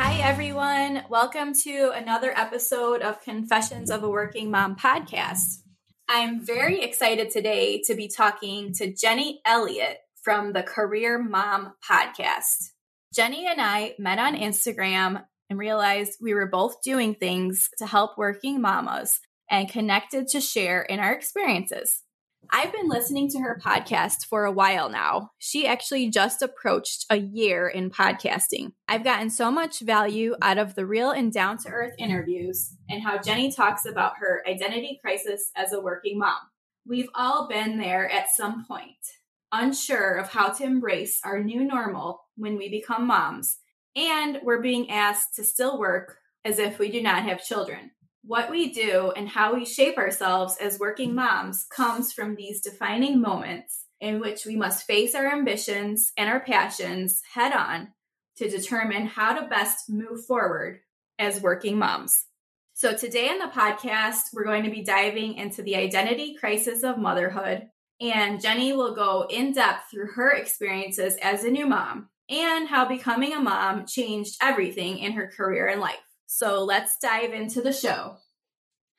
Hi, everyone. Welcome to another episode of Confessions of a Working Mom podcast. I'm very excited today to be talking to Jenny Elliott from the Career Mom podcast. Jenny and I met on Instagram and realized we were both doing things to help working mamas and connected to share in our experiences. I've been listening to her podcast for a while now. She actually just approached a year in podcasting. I've gotten so much value out of the real and down to earth interviews and how Jenny talks about her identity crisis as a working mom. We've all been there at some point, unsure of how to embrace our new normal when we become moms, and we're being asked to still work as if we do not have children. What we do and how we shape ourselves as working moms comes from these defining moments in which we must face our ambitions and our passions head on to determine how to best move forward as working moms. So, today on the podcast, we're going to be diving into the identity crisis of motherhood. And Jenny will go in depth through her experiences as a new mom and how becoming a mom changed everything in her career and life. So let's dive into the show.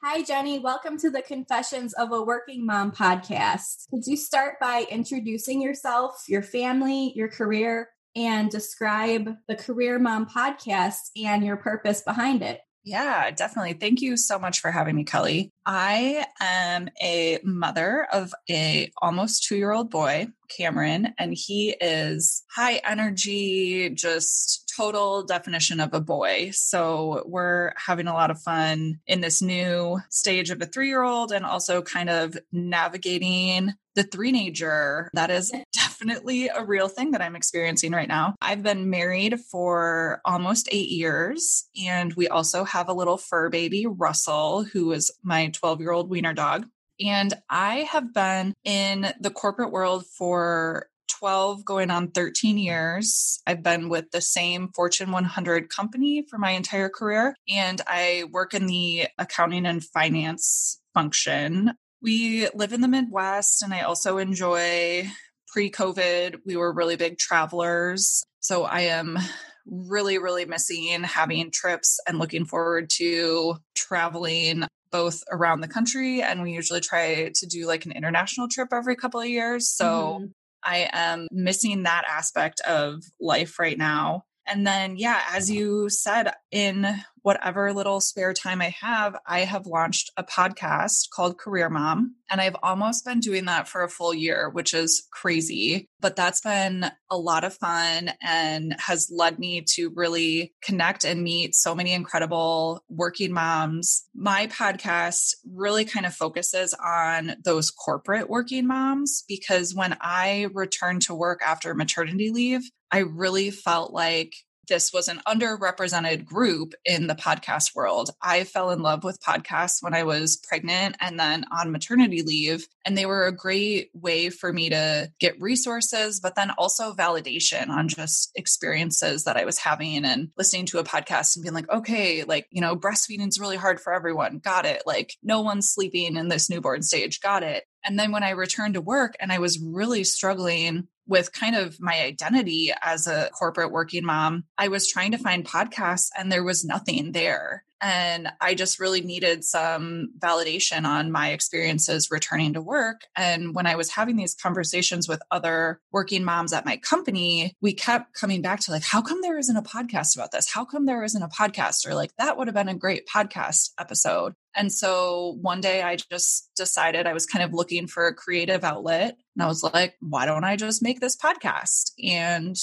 Hi, Jenny. Welcome to the Confessions of a Working Mom podcast. Could you start by introducing yourself, your family, your career, and describe the Career Mom podcast and your purpose behind it? Yeah, definitely. Thank you so much for having me, Kelly. I am a mother of a almost 2-year-old boy, Cameron, and he is high energy, just total definition of a boy. So we're having a lot of fun in this new stage of a three year old and also kind of navigating the three-nager. That is definitely a real thing that I'm experiencing right now. I've been married for almost eight years, and we also have a little fur baby, Russell, who is my 12 year old wiener dog. And I have been in the corporate world for 12 going on 13 years. I've been with the same Fortune 100 company for my entire career, and I work in the accounting and finance function. We live in the Midwest, and I also enjoy pre COVID, we were really big travelers. So I am really, really missing having trips and looking forward to traveling both around the country. And we usually try to do like an international trip every couple of years. So mm-hmm. I am missing that aspect of life right now. And then, yeah, as you said, in whatever little spare time I have, I have launched a podcast called Career Mom. And I've almost been doing that for a full year, which is crazy. But that's been a lot of fun and has led me to really connect and meet so many incredible working moms. My podcast really kind of focuses on those corporate working moms because when I returned to work after maternity leave, I really felt like this was an underrepresented group in the podcast world. I fell in love with podcasts when I was pregnant and then on maternity leave. And they were a great way for me to get resources, but then also validation on just experiences that I was having and listening to a podcast and being like, okay, like, you know, breastfeeding is really hard for everyone. Got it. Like, no one's sleeping in this newborn stage. Got it. And then when I returned to work and I was really struggling with kind of my identity as a corporate working mom, I was trying to find podcasts and there was nothing there. And I just really needed some validation on my experiences returning to work. And when I was having these conversations with other working moms at my company, we kept coming back to like, how come there isn't a podcast about this? How come there isn't a podcast? Or like, that would have been a great podcast episode. And so one day I just decided I was kind of looking for a creative outlet. And I was like, why don't I just make this podcast? And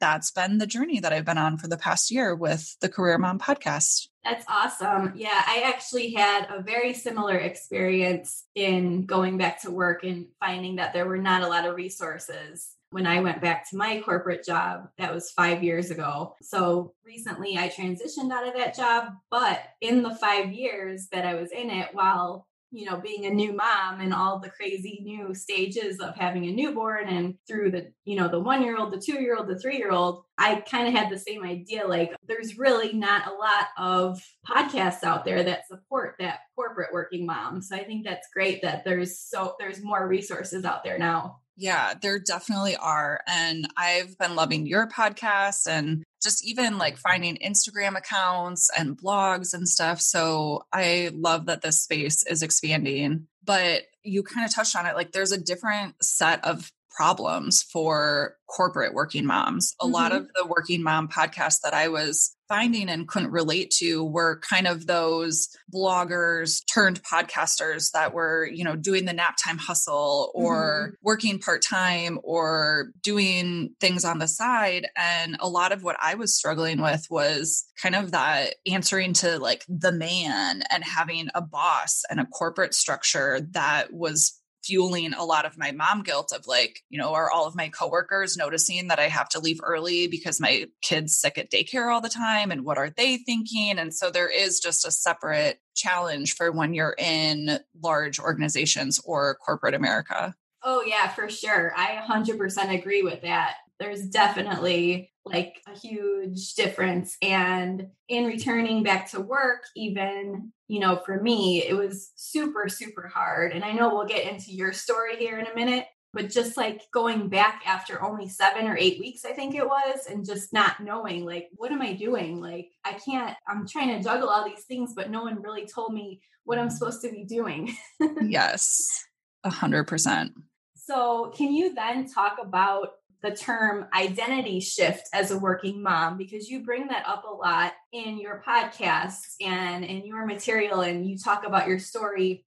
that's been the journey that I've been on for the past year with the Career Mom podcast. That's awesome. Yeah, I actually had a very similar experience in going back to work and finding that there were not a lot of resources when I went back to my corporate job. That was five years ago. So recently I transitioned out of that job. But in the five years that I was in it, while you know, being a new mom and all the crazy new stages of having a newborn and through the, you know, the one year old, the two year old, the three year old, I kind of had the same idea. Like, there's really not a lot of podcasts out there that support that corporate working mom. So I think that's great that there's so, there's more resources out there now. Yeah, there definitely are. And I've been loving your podcast and just even like finding Instagram accounts and blogs and stuff. So I love that this space is expanding. But you kind of touched on it like there's a different set of problems for corporate working moms. A mm-hmm. lot of the working mom podcasts that I was finding and couldn't relate to were kind of those bloggers turned podcasters that were, you know, doing the nap time hustle or mm-hmm. working part time or doing things on the side. And a lot of what I was struggling with was kind of that answering to like the man and having a boss and a corporate structure that was fueling a lot of my mom guilt of like, you know, are all of my coworkers noticing that I have to leave early because my kid's sick at daycare all the time? And what are they thinking? And so there is just a separate challenge for when you're in large organizations or corporate America. Oh, yeah, for sure. I 100% agree with that. There's definitely like a huge difference. And in returning back to work, even, you know, for me, it was super, super hard. And I know we'll get into your story here in a minute, but just like going back after only seven or eight weeks, I think it was, and just not knowing, like, what am I doing? Like, I can't, I'm trying to juggle all these things, but no one really told me what I'm supposed to be doing. yes, a hundred percent. So, can you then talk about the term identity shift as a working mom because you bring that up a lot in your podcasts and in your material and you talk about your story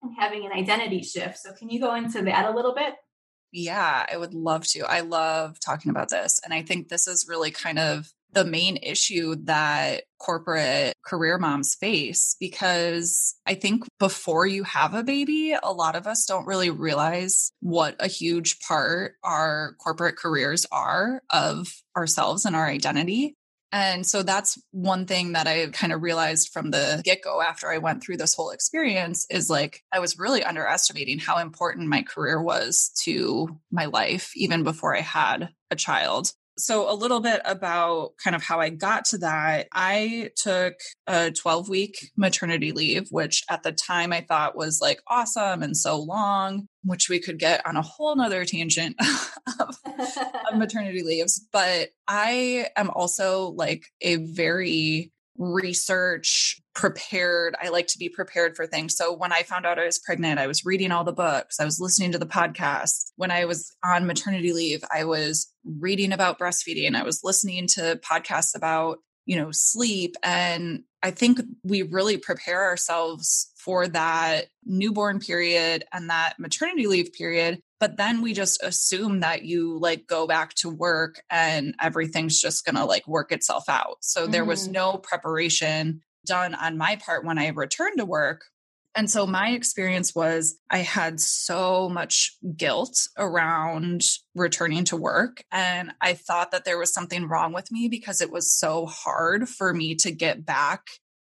and having an identity shift. So can you go into that a little bit? Yeah, I would love to. I love talking about this and I think this is really kind of the main issue that corporate career moms face because I think before you have a baby, a lot of us don't really realize what a huge part our corporate careers are of ourselves and our identity. And so that's one thing that I kind of realized from the get go after I went through this whole experience is like I was really underestimating how important my career was to my life, even before I had a child so a little bit about kind of how I got to that. I took a 12 week maternity leave, which at the time I thought was like awesome and so long, which we could get on a whole nother tangent of, of maternity leaves. But I am also like a very research prepared. I like to be prepared for things. So when I found out I was pregnant, I was reading all the books, I was listening to the podcast. When I was on maternity leave, I was reading about breastfeeding, I was listening to podcasts about, you know, sleep. And I think we really prepare ourselves for that newborn period and that maternity leave period but then we just assume that you like go back to work and everything's just going to like work itself out. So mm-hmm. there was mm-hmm. no preparation done on my part when I returned to work. And so my experience was I had so much guilt around returning to work. And I thought that there was something wrong with me because it was so hard for me to get back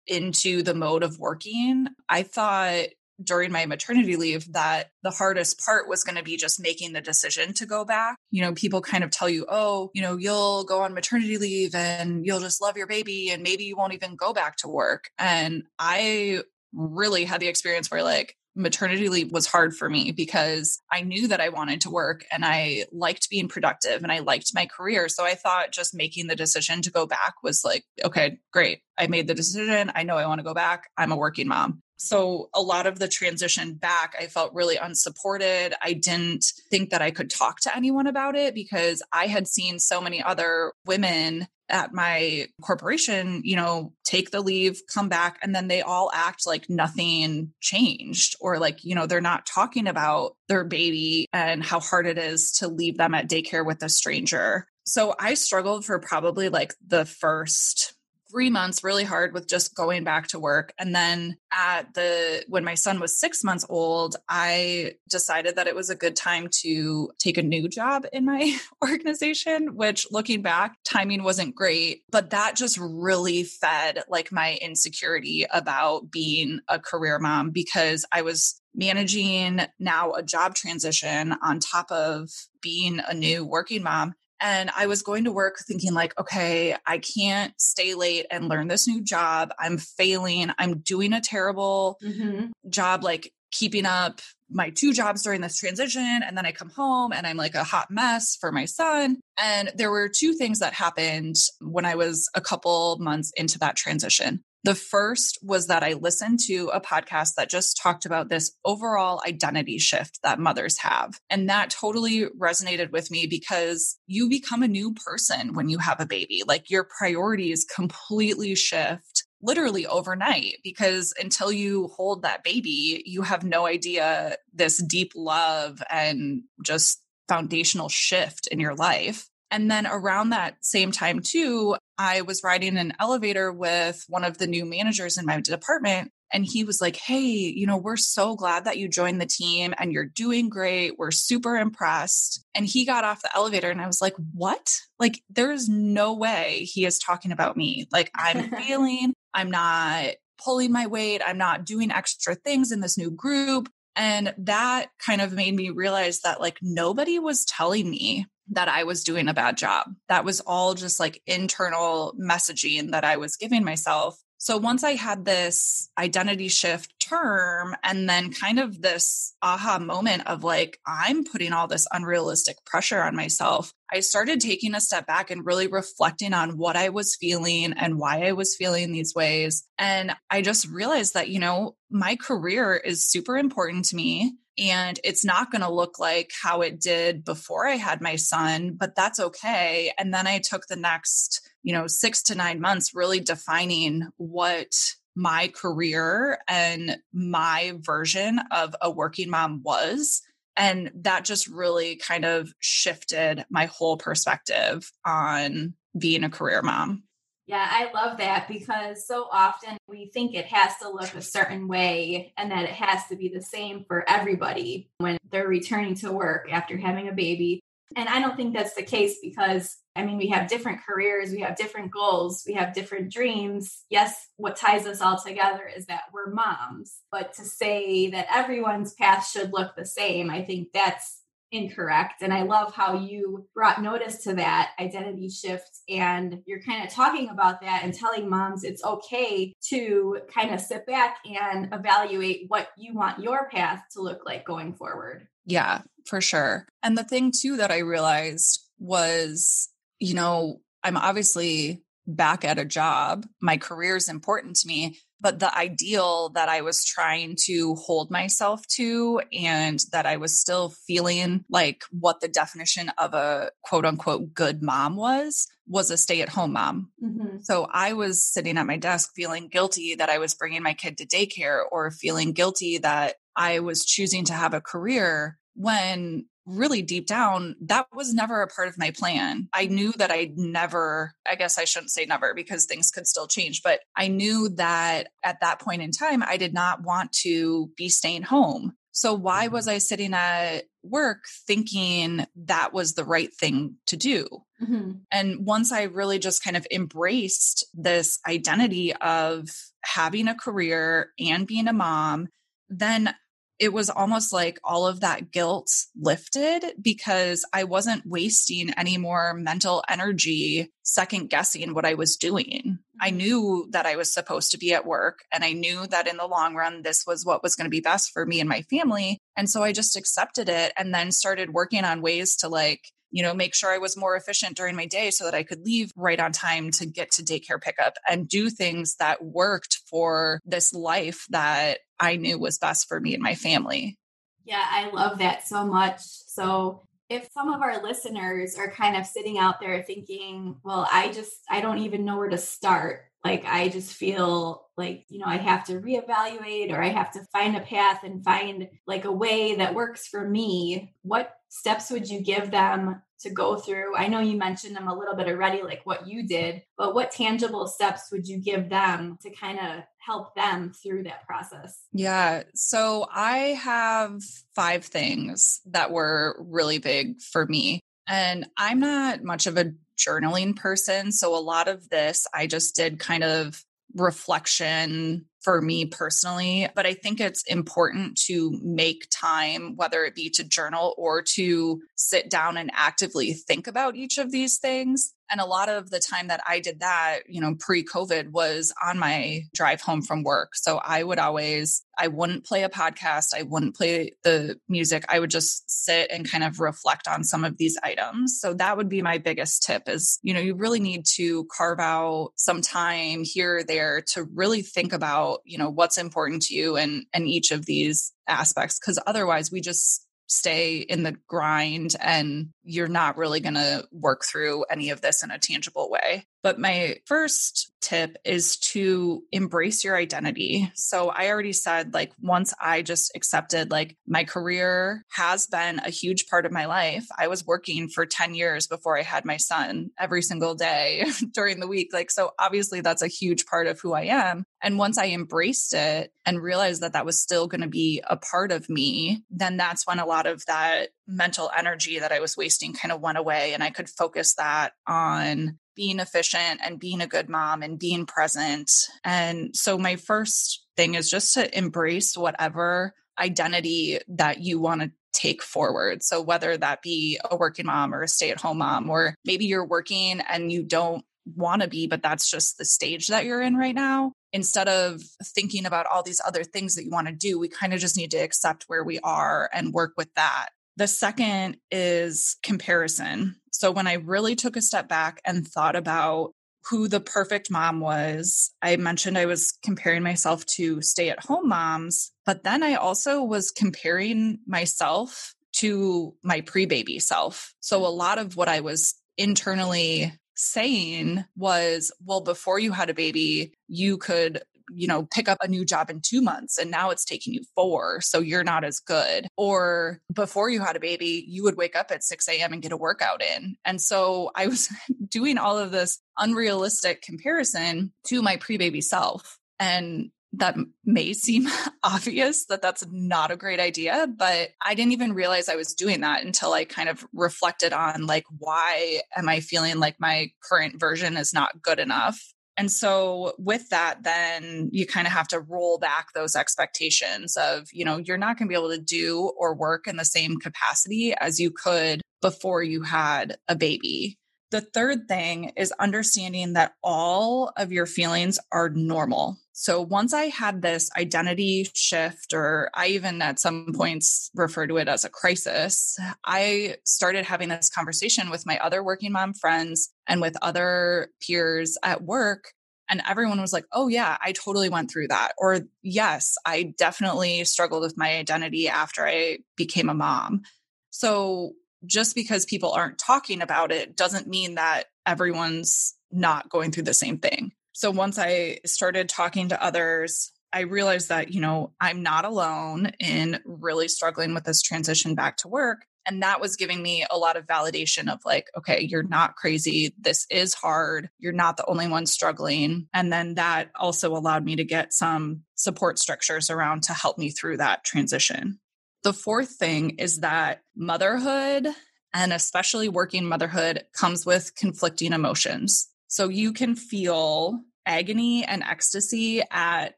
into the mode of working. I thought during my maternity leave that the hardest part was going to be just making the decision to go back. You know, people kind of tell you, oh, you know, you'll go on maternity leave and you'll just love your baby and maybe you won't even go back to work. And I really had the experience where like maternity leave was hard for me because I knew that I wanted to work and I liked being productive and I liked my career. So I thought just making the decision to go back was like, okay, great. I made the decision. I know I want to go back. I'm a working mom. So a lot of the transition back, I felt really unsupported. I didn't think that I could talk to anyone about it because I had seen so many other women at my corporation, you know, take the leave, come back, and then they all act like nothing changed or like, you know, they're not talking about their baby and how hard it is to leave them at daycare with a stranger. So I struggled for probably like the first three months really hard with just going back to work. And then at the, when my son was six months old, I decided that it was a good time to take a new job in my organization, which looking back, timing wasn't great, but that just really fed like my insecurity about being a career mom because I was managing now a job transition on top of being a new working mom. And I was going to work thinking, like, okay, I can't stay late and learn this new job. I'm failing. I'm doing a terrible mm-hmm. job, like keeping up my two jobs during this transition. And then I come home and I'm like a hot mess for my son. And there were two things that happened when I was a couple months into that transition. The first was that I listened to a podcast that just talked about this overall identity shift that mothers have. And that totally resonated with me because you become a new person when you have a baby. Like your priorities completely shift literally overnight because until you hold that baby, you have no idea this deep love and just foundational shift in your life. And then around that same time, too, I was riding an elevator with one of the new managers in my department. And he was like, Hey, you know, we're so glad that you joined the team and you're doing great. We're super impressed. And he got off the elevator and I was like, What? Like, there is no way he is talking about me. Like, I'm failing. I'm not pulling my weight. I'm not doing extra things in this new group. And that kind of made me realize that like nobody was telling me that I was doing a bad job. That was all just like internal messaging that I was giving myself. So once I had this identity shift term and then kind of this aha moment of like, I'm putting all this unrealistic pressure on myself, I started taking a step back and really reflecting on what I was feeling and why I was feeling these ways. And I just realized that, you know, my career is super important to me and it's not going to look like how it did before I had my son, but that's okay. And then I took the next, you know, six to nine months really defining what my career and my version of a working mom was. And that just really kind of shifted my whole perspective on being a career mom. Yeah, I love that because so often we think it has to look a certain way and that it has to be the same for everybody when they're returning to work after having a baby. And I don't think that's the case because, I mean, we have different careers, we have different goals, we have different dreams. Yes, what ties us all together is that we're moms. But to say that everyone's path should look the same, I think that's incorrect. And I love how you brought notice to that identity shift and you're kind of talking about that and telling moms it's okay to kind of sit back and evaluate what you want your path to look like going forward. Yeah, for sure. And the thing too that I realized was, you know, I'm obviously back at a job. My career is important to me, but the ideal that I was trying to hold myself to and that I was still feeling like what the definition of a quote unquote good mom was was a stay at home mom. Mm-hmm. So I was sitting at my desk feeling guilty that I was bringing my kid to daycare or feeling guilty that I was choosing to have a career when really deep down, that was never a part of my plan. I knew that I'd never, I guess I shouldn't say never because things could still change, but I knew that at that point in time, I did not want to be staying home. So why was I sitting at work thinking that was the right thing to do? Mm-hmm. And once I really just kind of embraced this identity of having a career and being a mom, then it was almost like all of that guilt lifted because I wasn't wasting any more mental energy second guessing what I was doing. I mm-hmm. knew that I was supposed to be at work and I knew that in the long run, this was what was going to be best for me and my family. And so I just accepted it and then started working on ways to like, you know, make sure I was more efficient during my day so that I could leave right on time to get to daycare pickup and do things that worked for this life that I knew was best for me and my family. Yeah, I love that so much. So, if some of our listeners are kind of sitting out there thinking, well, I just, I don't even know where to start, like I just feel like, you know, I have to reevaluate or I have to find a path and find like a way that works for me, what steps would you give them to go through? I know you mentioned them a little bit already, like what you did, but what tangible steps would you give them to kind of help them through that process? Yeah. So I have five things that were really big for me. And I'm not much of a journaling person. So a lot of this I just did kind of reflection for me personally. But I think it's important to make time, whether it be to journal or to sit down and actively think about each of these things. And a lot of the time that I did that, you know, pre COVID was on my drive home from work. So I would always, I wouldn't play a podcast. I wouldn't play the music. I would just sit and kind of reflect on some of these items. So that would be my biggest tip is, you know, you really need to carve out some time here or there to really think about, you know, what's important to you and, and each of these aspects. Cause otherwise we just stay in the grind and you're not really going to work through any of this in a tangible way. But my first tip is to embrace your identity. So I already said, like, once I just accepted, like, my career has been a huge part of my life. I was working for 10 years before I had my son every single day during the week. Like, so obviously that's a huge part of who I am. And once I embraced it and realized that that was still going to be a part of me, then that's when a lot of that mental energy that I was wasting kind of went away. And I could focus that on being efficient and being a good mom and being present. And so, my first thing is just to embrace whatever identity that you want to take forward. So, whether that be a working mom or a stay at home mom, or maybe you're working and you don't want to be, but that's just the stage that you're in right now. Instead of thinking about all these other things that you want to do, we kind of just need to accept where we are and work with that. The second is comparison. So when I really took a step back and thought about who the perfect mom was, I mentioned I was comparing myself to stay at home moms, but then I also was comparing myself to my pre baby self. So a lot of what I was internally saying was, well, before you had a baby, you could you know, pick up a new job in two months and now it's taking you four. So you're not as good. Or before you had a baby, you would wake up at 6 a.m. and get a workout in. And so I was doing all of this unrealistic comparison to my pre baby self. And that may seem obvious that that's not a great idea, but I didn't even realize I was doing that until I kind of reflected on like, why am I feeling like my current version is not good enough? And so with that, then you kind of have to roll back those expectations of, you know, you're not going to be able to do or work in the same capacity as you could before you had a baby. The third thing is understanding that all of your feelings are normal. So once I had this identity shift, or I even at some points refer to it as a crisis, I started having this conversation with my other working mom friends and with other peers at work. And everyone was like, oh, yeah, I totally went through that. Or, yes, I definitely struggled with my identity after I became a mom. So just because people aren't talking about it doesn't mean that everyone's not going through the same thing. So once I started talking to others, I realized that, you know, I'm not alone in really struggling with this transition back to work. And that was giving me a lot of validation of like, okay, you're not crazy. This is hard. You're not the only one struggling. And then that also allowed me to get some support structures around to help me through that transition. The fourth thing is that motherhood and especially working motherhood comes with conflicting emotions. So you can feel agony and ecstasy at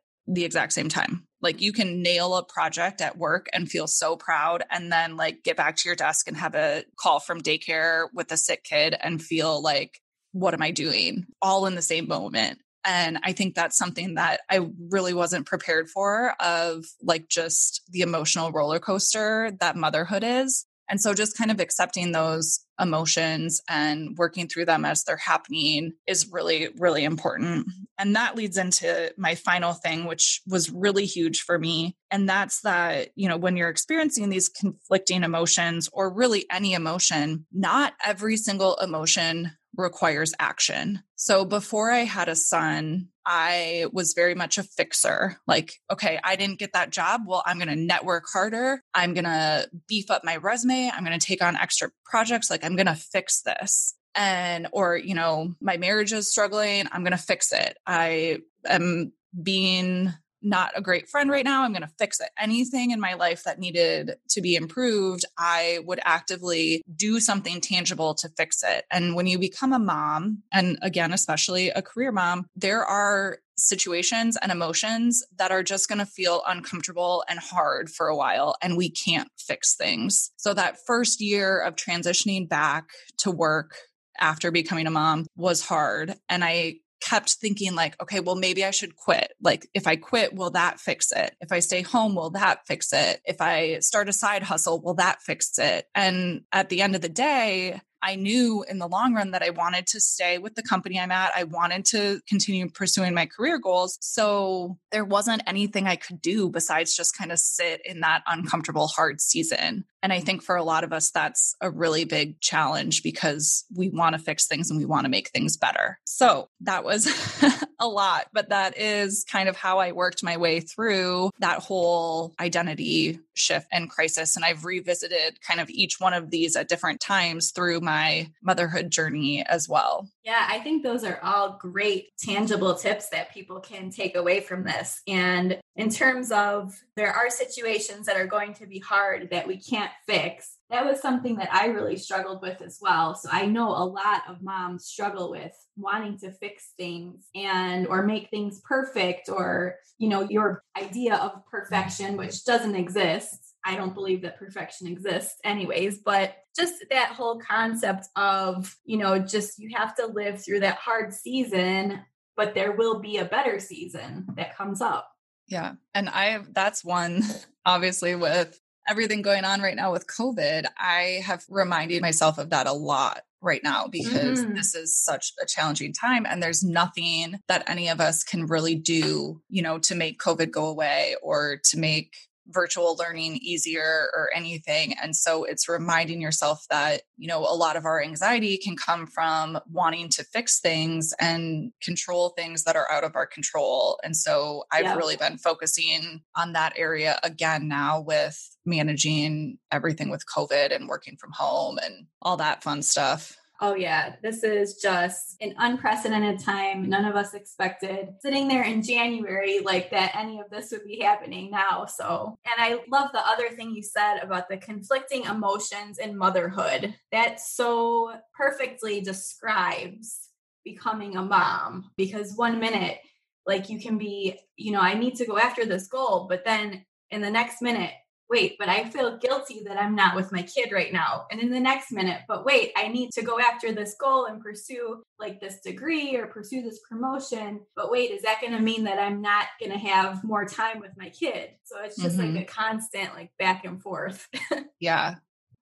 the exact same time. Like you can nail a project at work and feel so proud and then like get back to your desk and have a call from daycare with a sick kid and feel like what am I doing all in the same moment. And I think that's something that I really wasn't prepared for of like just the emotional roller coaster that motherhood is. And so just kind of accepting those emotions and working through them as they're happening is really, really important. And that leads into my final thing, which was really huge for me. And that's that, you know, when you're experiencing these conflicting emotions or really any emotion, not every single emotion requires action. So before I had a son, I was very much a fixer. Like, okay, I didn't get that job. Well, I'm going to network harder. I'm going to beef up my resume. I'm going to take on extra projects. Like, I'm going to fix this. And, or, you know, my marriage is struggling. I'm going to fix it. I am being not a great friend right now. I'm going to fix it. Anything in my life that needed to be improved, I would actively do something tangible to fix it. And when you become a mom, and again, especially a career mom, there are situations and emotions that are just going to feel uncomfortable and hard for a while, and we can't fix things. So, that first year of transitioning back to work after becoming a mom was hard. And I kept thinking like okay well maybe i should quit like if i quit will that fix it if i stay home will that fix it if i start a side hustle will that fix it and at the end of the day I knew in the long run that I wanted to stay with the company I'm at. I wanted to continue pursuing my career goals. So there wasn't anything I could do besides just kind of sit in that uncomfortable, hard season. And I think for a lot of us, that's a really big challenge because we want to fix things and we want to make things better. So that was a lot, but that is kind of how I worked my way through that whole identity shift and crisis. And I've revisited kind of each one of these at different times through my motherhood journey as well. Yeah, I think those are all great tangible tips that people can take away from this. And in terms of there are situations that are going to be hard that we can't fix, that was something that I really struggled with as well. So I know a lot of moms struggle with wanting to fix things and or make things perfect or, you know, your idea of perfection which doesn't exist. I don't believe that perfection exists anyways, but just that whole concept of, you know, just you have to live through that hard season, but there will be a better season that comes up. Yeah. And I that's one obviously with everything going on right now with COVID, I have reminded myself of that a lot right now because mm. this is such a challenging time and there's nothing that any of us can really do, you know, to make COVID go away or to make virtual learning easier or anything. And so it's reminding yourself that, you know, a lot of our anxiety can come from wanting to fix things and control things that are out of our control. And so I've yeah. really been focusing on that area again now with managing everything with COVID and working from home and all that fun stuff. Oh, yeah, this is just an unprecedented time. None of us expected sitting there in January like that any of this would be happening now. So, and I love the other thing you said about the conflicting emotions in motherhood. That so perfectly describes becoming a mom because one minute, like you can be, you know, I need to go after this goal, but then in the next minute, wait, but I feel guilty that I'm not with my kid right now. And in the next minute, but wait, I need to go after this goal and pursue like this degree or pursue this promotion. But wait, is that going to mean that I'm not going to have more time with my kid? So it's just mm-hmm. like a constant like back and forth. yeah.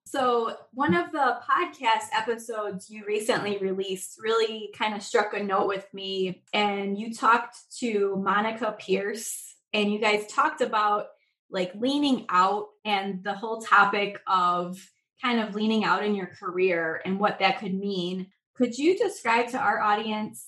So, one of the podcast episodes you recently released really kind of struck a note with me. And you talked to Monica Pierce, and you guys talked about like leaning out and the whole topic of kind of leaning out in your career and what that could mean. Could you describe to our audience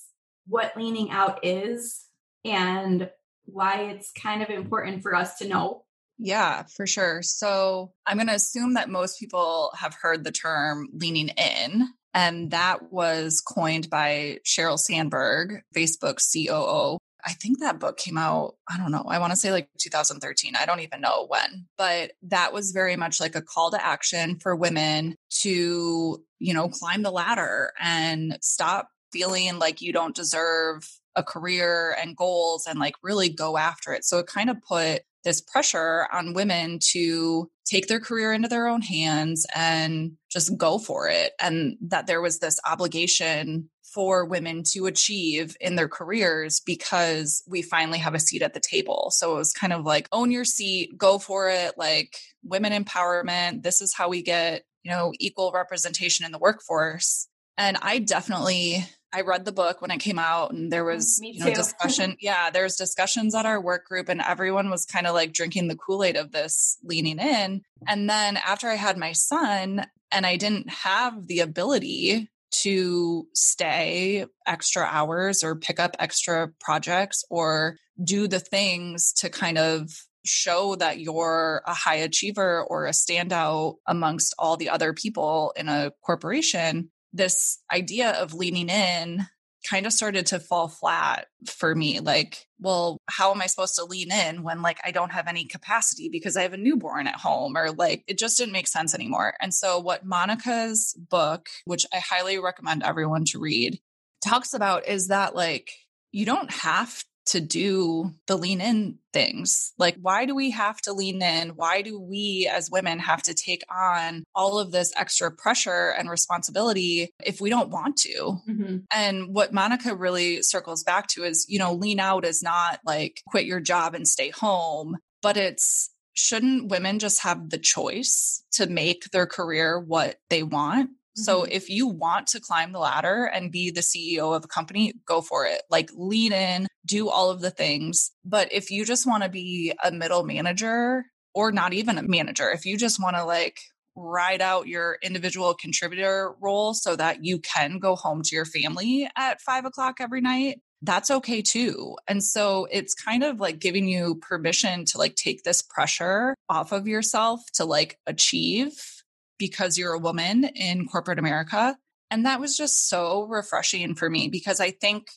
what leaning out is and why it's kind of important for us to know? Yeah, for sure. So I'm going to assume that most people have heard the term leaning in. And that was coined by Sheryl Sandberg, Facebook COO. I think that book came out, I don't know, I want to say like 2013. I don't even know when, but that was very much like a call to action for women to, you know, climb the ladder and stop feeling like you don't deserve a career and goals and like really go after it. So it kind of put this pressure on women to take their career into their own hands and just go for it. And that there was this obligation for women to achieve in their careers because we finally have a seat at the table. So it was kind of like own your seat, go for it, like women empowerment. This is how we get, you know, equal representation in the workforce. And I definitely I read the book when it came out and there mm, was you know, discussion. yeah, there was discussions at our work group and everyone was kind of like drinking the Kool-Aid of this leaning in. And then after I had my son and I didn't have the ability to stay extra hours or pick up extra projects or do the things to kind of show that you're a high achiever or a standout amongst all the other people in a corporation, this idea of leaning in kind of started to fall flat for me. Like, well, how am I supposed to lean in when like I don't have any capacity because I have a newborn at home or like it just didn't make sense anymore. And so what Monica's book, which I highly recommend everyone to read, talks about is that like you don't have to do the lean in things. Like, why do we have to lean in? Why do we as women have to take on all of this extra pressure and responsibility if we don't want to? Mm-hmm. And what Monica really circles back to is, you know, lean out is not like quit your job and stay home, but it's shouldn't women just have the choice to make their career what they want? So mm-hmm. if you want to climb the ladder and be the CEO of a company, go for it. Like lean in, do all of the things. But if you just want to be a middle manager or not even a manager, if you just want to like ride out your individual contributor role so that you can go home to your family at five o'clock every night, that's okay too. And so it's kind of like giving you permission to like take this pressure off of yourself to like achieve because you're a woman in corporate America. And that was just so refreshing for me because I think,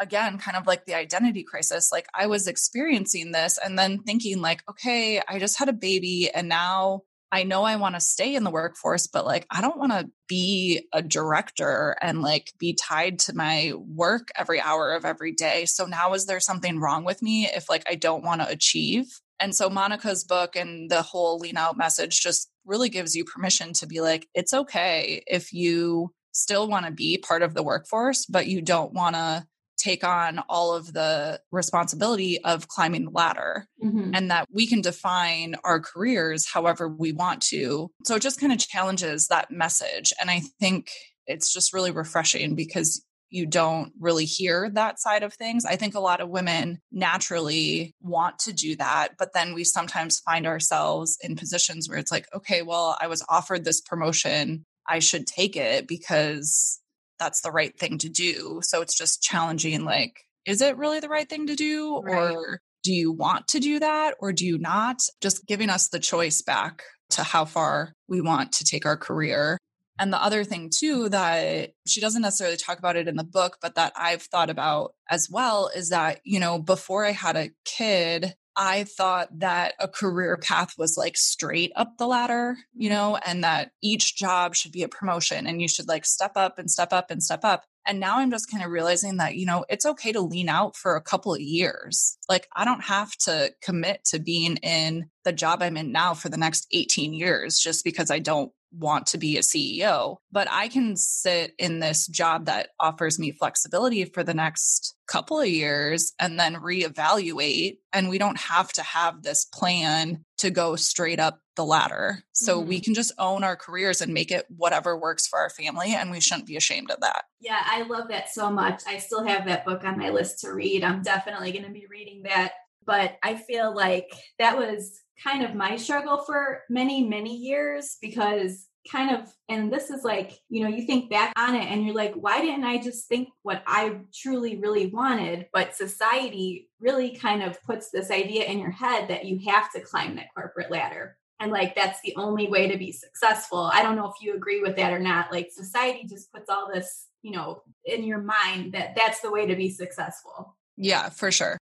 again, kind of like the identity crisis, like I was experiencing this and then thinking, like, okay, I just had a baby and now I know I want to stay in the workforce, but like I don't want to be a director and like be tied to my work every hour of every day. So now is there something wrong with me if like I don't want to achieve? And so Monica's book and the whole lean out message just really gives you permission to be like, it's okay if you still want to be part of the workforce, but you don't want to take on all of the responsibility of climbing the ladder mm-hmm. and that we can define our careers however we want to. So it just kind of challenges that message. And I think it's just really refreshing because you don't really hear that side of things. I think a lot of women naturally want to do that, but then we sometimes find ourselves in positions where it's like, okay, well, I was offered this promotion. I should take it because that's the right thing to do. So it's just challenging like, is it really the right thing to do? Right. Or do you want to do that or do you not? Just giving us the choice back to how far we want to take our career. And the other thing, too, that she doesn't necessarily talk about it in the book, but that I've thought about as well is that, you know, before I had a kid, I thought that a career path was like straight up the ladder, you know, and that each job should be a promotion and you should like step up and step up and step up. And now I'm just kind of realizing that, you know, it's okay to lean out for a couple of years. Like, I don't have to commit to being in the job I'm in now for the next 18 years just because I don't want to be a CEO, but I can sit in this job that offers me flexibility for the next couple of years and then reevaluate. And we don't have to have this plan to go straight up the ladder. So mm-hmm. we can just own our careers and make it whatever works for our family. And we shouldn't be ashamed of that. Yeah, I love that so much. I still have that book on my list to read. I'm definitely going to be reading that. But I feel like that was kind of my struggle for many, many years because kind of and this is like you know you think back on it and you're like why didn't i just think what i truly really wanted? But society really kind of puts this idea in your head that you have to climb that corporate ladder. And like that's the only way to be successful. I don't know if you agree with that or not. Like society just puts all this you know in your mind that that's the way to be successful. Yeah for sure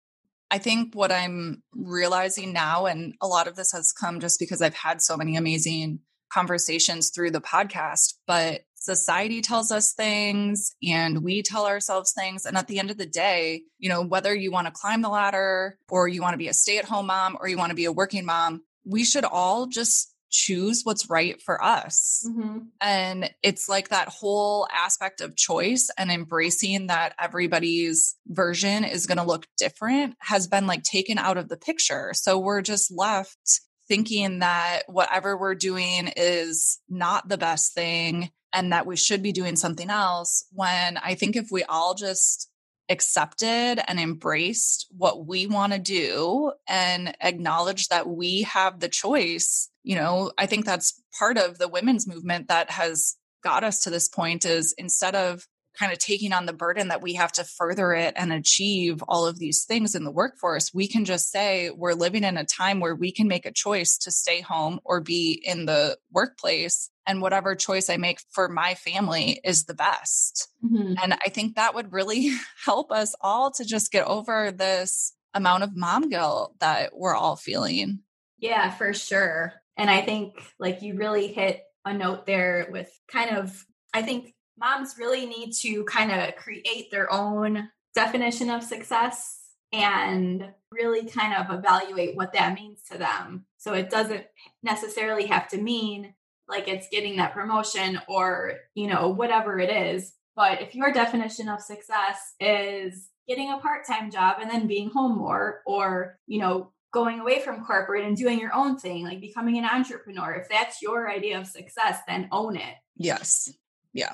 I think what I'm realizing now, and a lot of this has come just because I've had so many amazing conversations through the podcast, but society tells us things and we tell ourselves things. And at the end of the day, you know, whether you want to climb the ladder or you want to be a stay at home mom or you want to be a working mom, we should all just choose what's right for us. Mm-hmm. And it's like that whole aspect of choice and embracing that everybody's version is going to look different has been like taken out of the picture. So we're just left thinking that whatever we're doing is not the best thing and that we should be doing something else. When I think if we all just accepted and embraced what we want to do and acknowledge that we have the choice, you know, I think that's part of the women's movement that has got us to this point is instead of kind of taking on the burden that we have to further it and achieve all of these things in the workforce, we can just say we're living in a time where we can make a choice to stay home or be in the workplace. And whatever choice I make for my family is the best. Mm-hmm. And I think that would really help us all to just get over this amount of mom guilt that we're all feeling. Yeah, for sure. And I think like you really hit a note there with kind of, I think moms really need to kind of create their own definition of success and really kind of evaluate what that means to them. So it doesn't necessarily have to mean like it's getting that promotion or, you know, whatever it is. But if your definition of success is getting a part-time job and then being home more or, you know, going away from corporate and doing your own thing, like becoming an entrepreneur, if that's your idea of success, then own it. Yes. Yeah.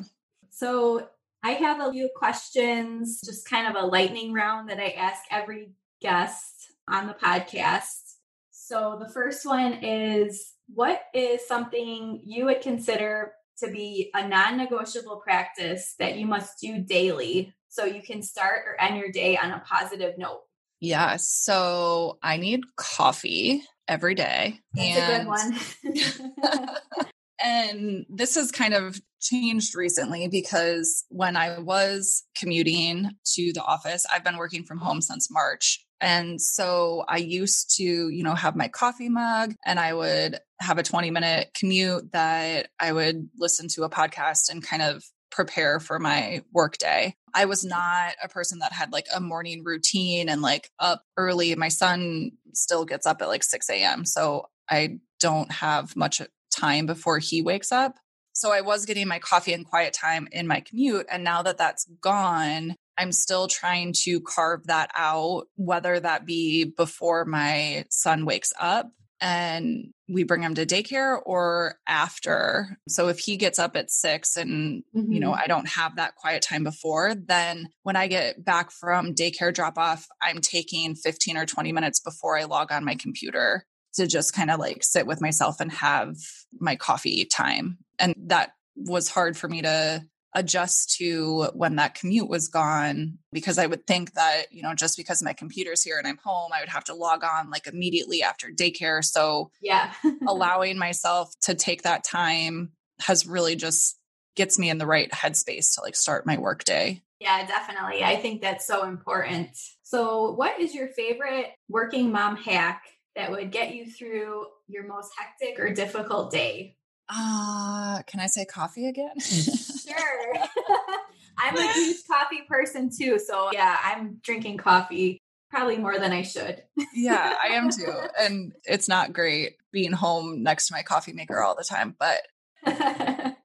So I have a few questions, just kind of a lightning round that I ask every guest on the podcast. So the first one is what is something you would consider to be a non negotiable practice that you must do daily so you can start or end your day on a positive note? Yeah. So I need coffee every day. That's and, a good one. and this has kind of changed recently because when I was commuting to the office, I've been working from home since March. And so I used to, you know, have my coffee mug and I would have a 20 minute commute that I would listen to a podcast and kind of prepare for my workday. I was not a person that had like a morning routine and like up early. My son still gets up at like 6 a.m. So I don't have much time before he wakes up. So I was getting my coffee and quiet time in my commute. And now that that's gone, I'm still trying to carve that out, whether that be before my son wakes up and we bring him to daycare or after. So if he gets up at six and, mm-hmm. you know, mm-hmm. I don't have that quiet time before, then when I get back from daycare drop off, I'm taking 15 or 20 minutes before I log on my computer to just kind of like sit with myself and have my coffee time. And that was hard for me to adjust to when that commute was gone because I would think that, you know, just because my computer's here and I'm home, I would have to log on like immediately after daycare. So, yeah, allowing myself to take that time has really just gets me in the right headspace to like start my work day. Yeah, definitely. I think that's so important. So, what is your favorite working mom hack that would get you through your most hectic or difficult day? Uh, can I say coffee again? sure. I'm a huge coffee person too. So, yeah, I'm drinking coffee probably more than I should. yeah, I am too. And it's not great being home next to my coffee maker all the time, but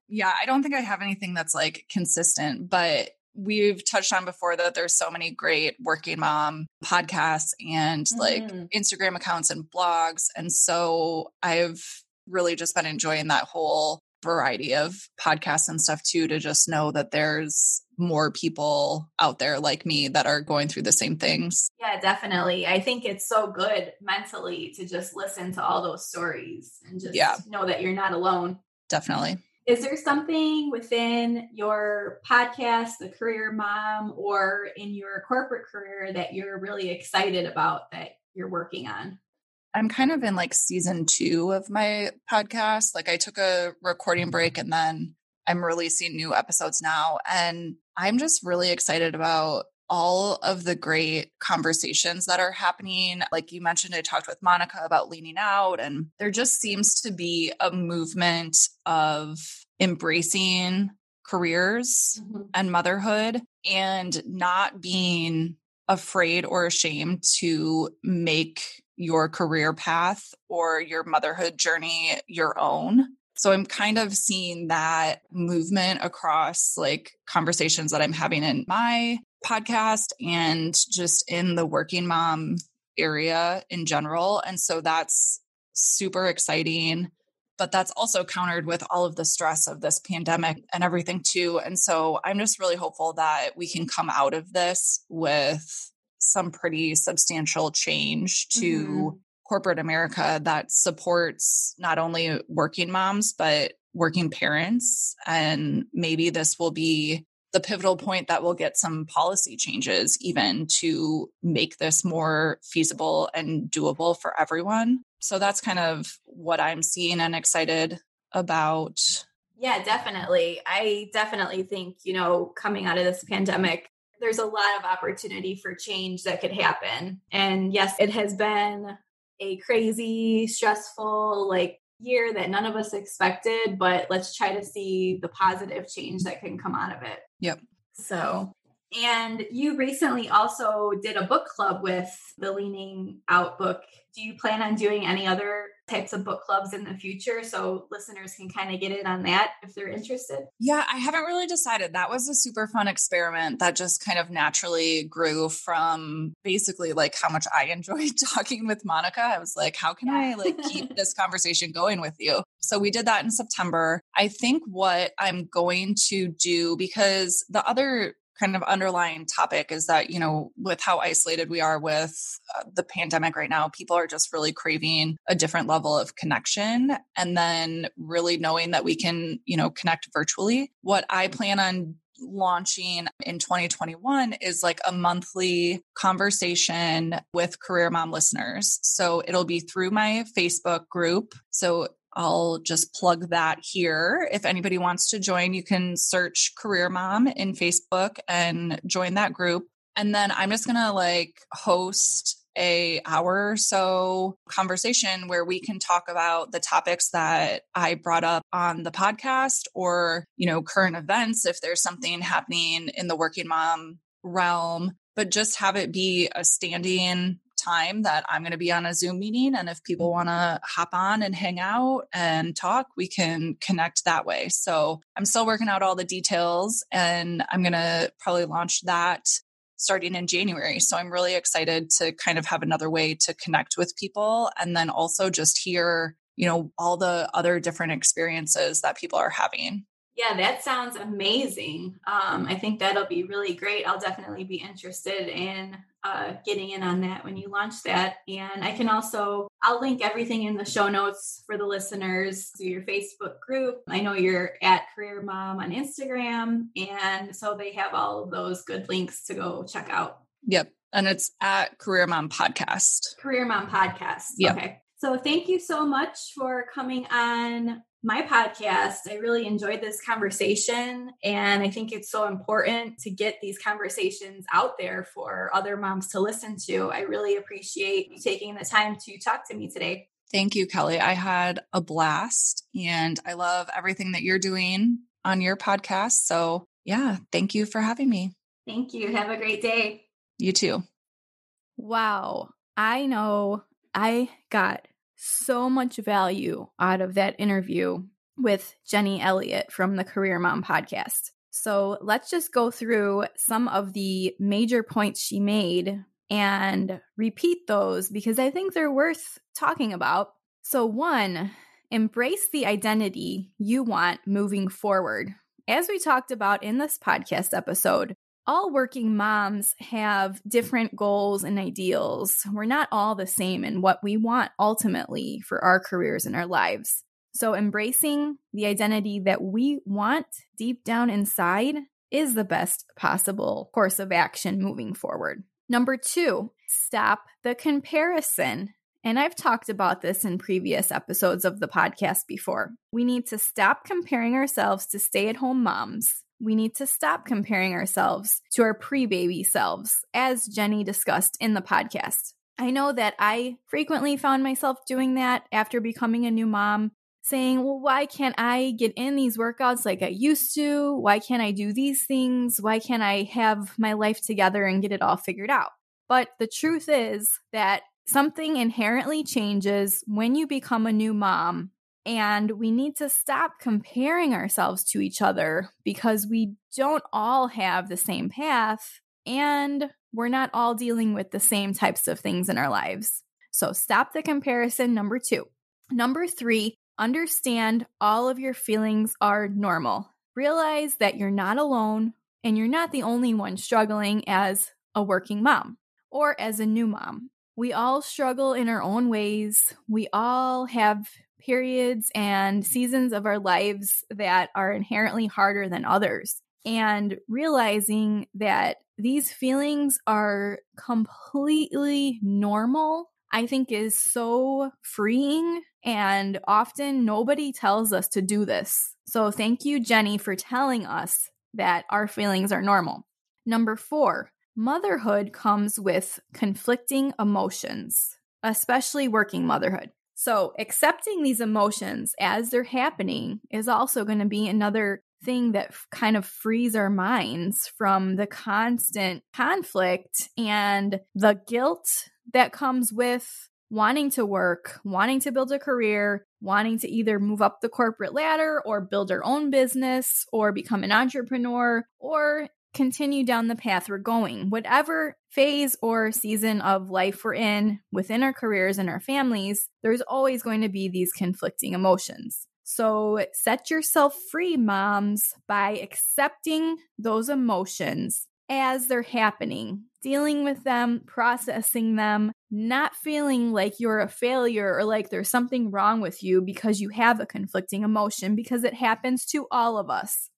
yeah, I don't think I have anything that's like consistent, but we've touched on before that there's so many great working mom podcasts and mm-hmm. like Instagram accounts and blogs. And so I've really just been enjoying that whole variety of podcasts and stuff too to just know that there's more people out there like me that are going through the same things. Yeah, definitely. I think it's so good mentally to just listen to all those stories and just yeah. know that you're not alone. Definitely. Is there something within your podcast, The Career Mom, or in your corporate career that you're really excited about that you're working on? I'm kind of in like season two of my podcast. Like I took a recording break and then I'm releasing new episodes now. And I'm just really excited about all of the great conversations that are happening. Like you mentioned, I talked with Monica about leaning out, and there just seems to be a movement of embracing careers mm-hmm. and motherhood and not being afraid or ashamed to make your career path or your motherhood journey your own. So I'm kind of seeing that movement across like conversations that I'm having in my podcast and just in the working mom area in general. And so that's super exciting. But that's also countered with all of the stress of this pandemic and everything, too. And so I'm just really hopeful that we can come out of this with some pretty substantial change to mm-hmm. corporate America that supports not only working moms, but working parents. And maybe this will be the pivotal point that will get some policy changes even to make this more feasible and doable for everyone. So that's kind of what I'm seeing and excited about. Yeah, definitely. I definitely think, you know, coming out of this pandemic, there's a lot of opportunity for change that could happen. And yes, it has been a crazy, stressful, like year that none of us expected, but let's try to see the positive change that can come out of it. Yep. So, and you recently also did a book club with the Leaning Out book. Do you plan on doing any other types of book clubs in the future so listeners can kind of get in on that if they're interested? Yeah, I haven't really decided. That was a super fun experiment that just kind of naturally grew from basically like how much I enjoyed talking with Monica. I was like, how can I like keep this conversation going with you? So we did that in September. I think what I'm going to do because the other kind of underlying topic is that you know with how isolated we are with uh, the pandemic right now people are just really craving a different level of connection and then really knowing that we can you know connect virtually what i plan on launching in 2021 is like a monthly conversation with career mom listeners. So it'll be through my Facebook group. So I'll just plug that here. If anybody wants to join, you can search Career Mom in Facebook and join that group. And then I'm just going to like host a hour or so conversation where we can talk about the topics that I brought up on the podcast or, you know, current events if there's something happening in the working mom realm, but just have it be a standing time that I'm going to be on a Zoom meeting. And if people want to hop on and hang out and talk, we can connect that way. So I'm still working out all the details and I'm going to probably launch that starting in January. So I'm really excited to kind of have another way to connect with people and then also just hear, you know, all the other different experiences that people are having. Yeah, that sounds amazing. Um, I think that'll be really great. I'll definitely be interested in uh, getting in on that when you launch that. And I can also, I'll link everything in the show notes for the listeners to your Facebook group. I know you're at Career Mom on Instagram. And so they have all of those good links to go check out. Yep. And it's at Career Mom Podcast. Career Mom Podcast. Yep. Okay. So thank you so much for coming on my podcast. I really enjoyed this conversation. And I think it's so important to get these conversations out there for other moms to listen to. I really appreciate you taking the time to talk to me today. Thank you, Kelly. I had a blast and I love everything that you're doing on your podcast. So, yeah, thank you for having me. Thank you. Have a great day. You too. Wow. I know I got so much value out of that interview with Jenny Elliott from the Career Mom podcast. So let's just go through some of the major points she made and repeat those because I think they're worth talking about. So, one, embrace the identity you want moving forward. As we talked about in this podcast episode, all working moms have different goals and ideals. We're not all the same in what we want ultimately for our careers and our lives. So, embracing the identity that we want deep down inside is the best possible course of action moving forward. Number two, stop the comparison. And I've talked about this in previous episodes of the podcast before. We need to stop comparing ourselves to stay at home moms we need to stop comparing ourselves to our pre baby selves, as Jenny discussed in the podcast. I know that I frequently found myself doing that after becoming a new mom, saying, Well, why can't I get in these workouts like I used to? Why can't I do these things? Why can't I have my life together and get it all figured out? But the truth is that something inherently changes when you become a new mom and we need to stop comparing ourselves to each other because we don't all have the same path and we're not all dealing with the same types of things in our lives. So stop the comparison, number two. Number three, understand all of your feelings are normal. Realize that you're not alone and you're not the only one struggling as a working mom or as a new mom. We all struggle in our own ways. We all have periods and seasons of our lives that are inherently harder than others. And realizing that these feelings are completely normal, I think is so freeing. And often nobody tells us to do this. So thank you, Jenny, for telling us that our feelings are normal. Number four, motherhood comes with conflicting emotions, especially working motherhood. So, accepting these emotions as they're happening is also going to be another thing that kind of frees our minds from the constant conflict and the guilt that comes with wanting to work, wanting to build a career, wanting to either move up the corporate ladder or build our own business or become an entrepreneur or continue down the path we're going. Whatever phase or season of life we're in within our careers and our families, there's always going to be these conflicting emotions. So set yourself free, moms, by accepting those emotions as they're happening, dealing with them, processing them, not feeling like you're a failure or like there's something wrong with you because you have a conflicting emotion, because it happens to all of us.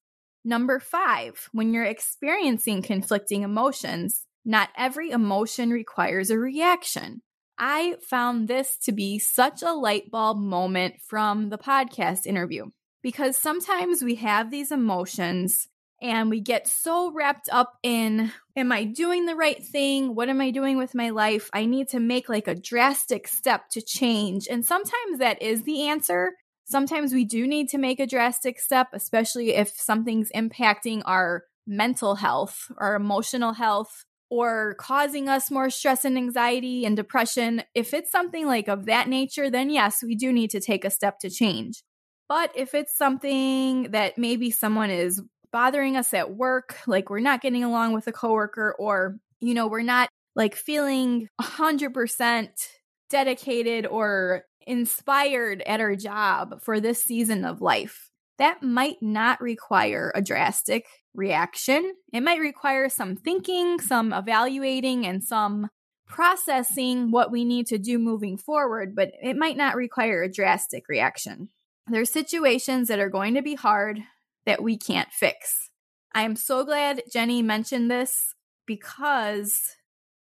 Number five, when you're experiencing conflicting emotions, not every emotion requires a reaction. I found this to be such a light bulb moment from the podcast interview because sometimes we have these emotions and we get so wrapped up in am I doing the right thing? What am I doing with my life? I need to make like a drastic step to change. And sometimes that is the answer. Sometimes we do need to make a drastic step, especially if something's impacting our mental health, our emotional health, or causing us more stress and anxiety and depression, if it's something like of that nature, then yes, we do need to take a step to change. But if it's something that maybe someone is bothering us at work, like we're not getting along with a coworker, or, you know, we're not like feeling 100% dedicated or inspired at our job for this season of life, that might not require a drastic reaction. It might require some thinking, some evaluating, and some processing what we need to do moving forward, but it might not require a drastic reaction. There's situations that are going to be hard that we can't fix. I am so glad Jenny mentioned this because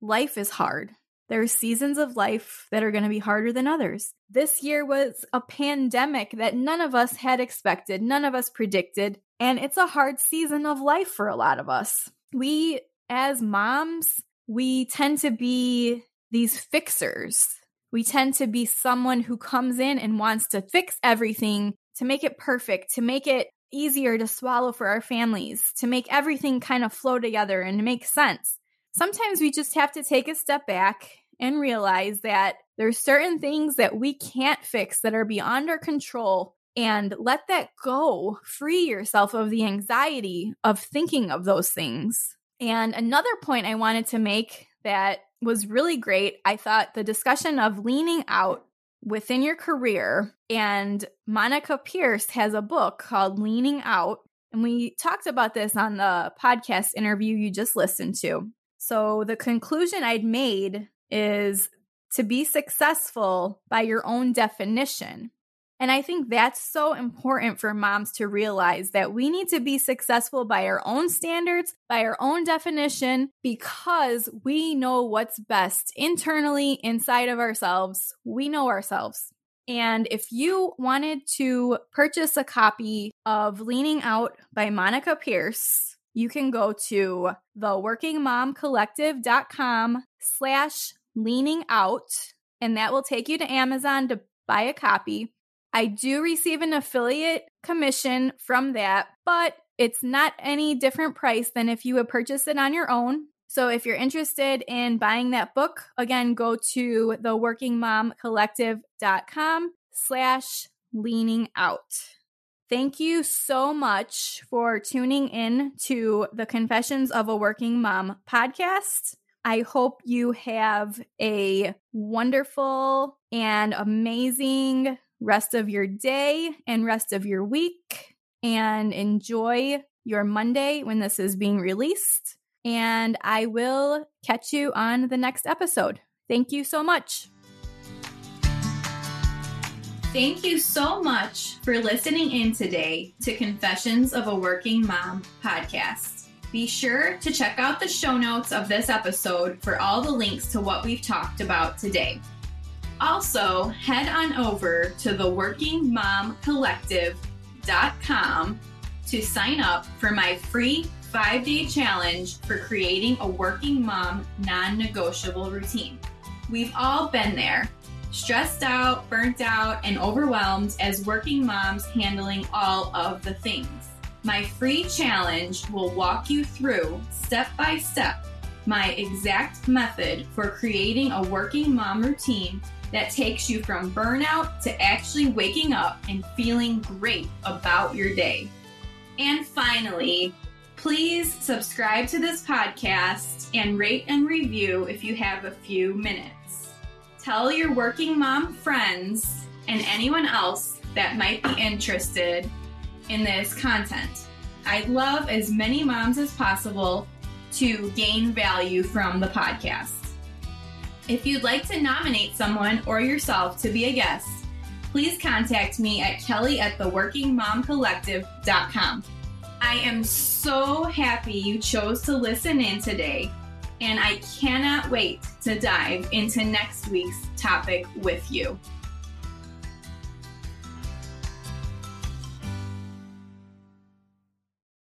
life is hard. There are seasons of life that are going to be harder than others. This year was a pandemic that none of us had expected, none of us predicted, and it's a hard season of life for a lot of us. We, as moms, we tend to be these fixers. We tend to be someone who comes in and wants to fix everything to make it perfect, to make it easier to swallow for our families, to make everything kind of flow together and make sense. Sometimes we just have to take a step back and realize that there's certain things that we can't fix that are beyond our control and let that go. Free yourself of the anxiety of thinking of those things. And another point I wanted to make that was really great, I thought the discussion of leaning out within your career. And Monica Pierce has a book called Leaning Out. And we talked about this on the podcast interview you just listened to. So the conclusion I'd made is to be successful by your own definition. And I think that's so important for moms to realize that we need to be successful by our own standards, by our own definition, because we know what's best internally inside of ourselves. We know ourselves. And if you wanted to purchase a copy of Leaning Out by Monica Pierce, you can go to theworkingmomcollective.com slash leaning out, and that will take you to Amazon to buy a copy. I do receive an affiliate commission from that, but it's not any different price than if you would purchase it on your own. So if you're interested in buying that book, again, go to theworkingmomcollective.com slash leaning out. Thank you so much for tuning in to the Confessions of a Working Mom podcast. I hope you have a wonderful and amazing rest of your day and rest of your week and enjoy your Monday when this is being released. And I will catch you on the next episode. Thank you so much. Thank you so much for listening in today to Confessions of a Working Mom podcast. Be sure to check out the show notes of this episode for all the links to what we've talked about today. Also, head on over to the Collective.com to sign up for my free five day challenge for creating a working mom non negotiable routine. We've all been there stressed out, burnt out, and overwhelmed as working moms handling all of the things. My free challenge will walk you through step by step my exact method for creating a working mom routine that takes you from burnout to actually waking up and feeling great about your day. And finally, please subscribe to this podcast and rate and review if you have a few minutes. Tell your working mom friends and anyone else that might be interested in this content. I'd love as many moms as possible to gain value from the podcast. If you'd like to nominate someone or yourself to be a guest, please contact me at kelly at theworkingmomcollective.com. I am so happy you chose to listen in today, and I cannot wait to dive into next week's topic with you.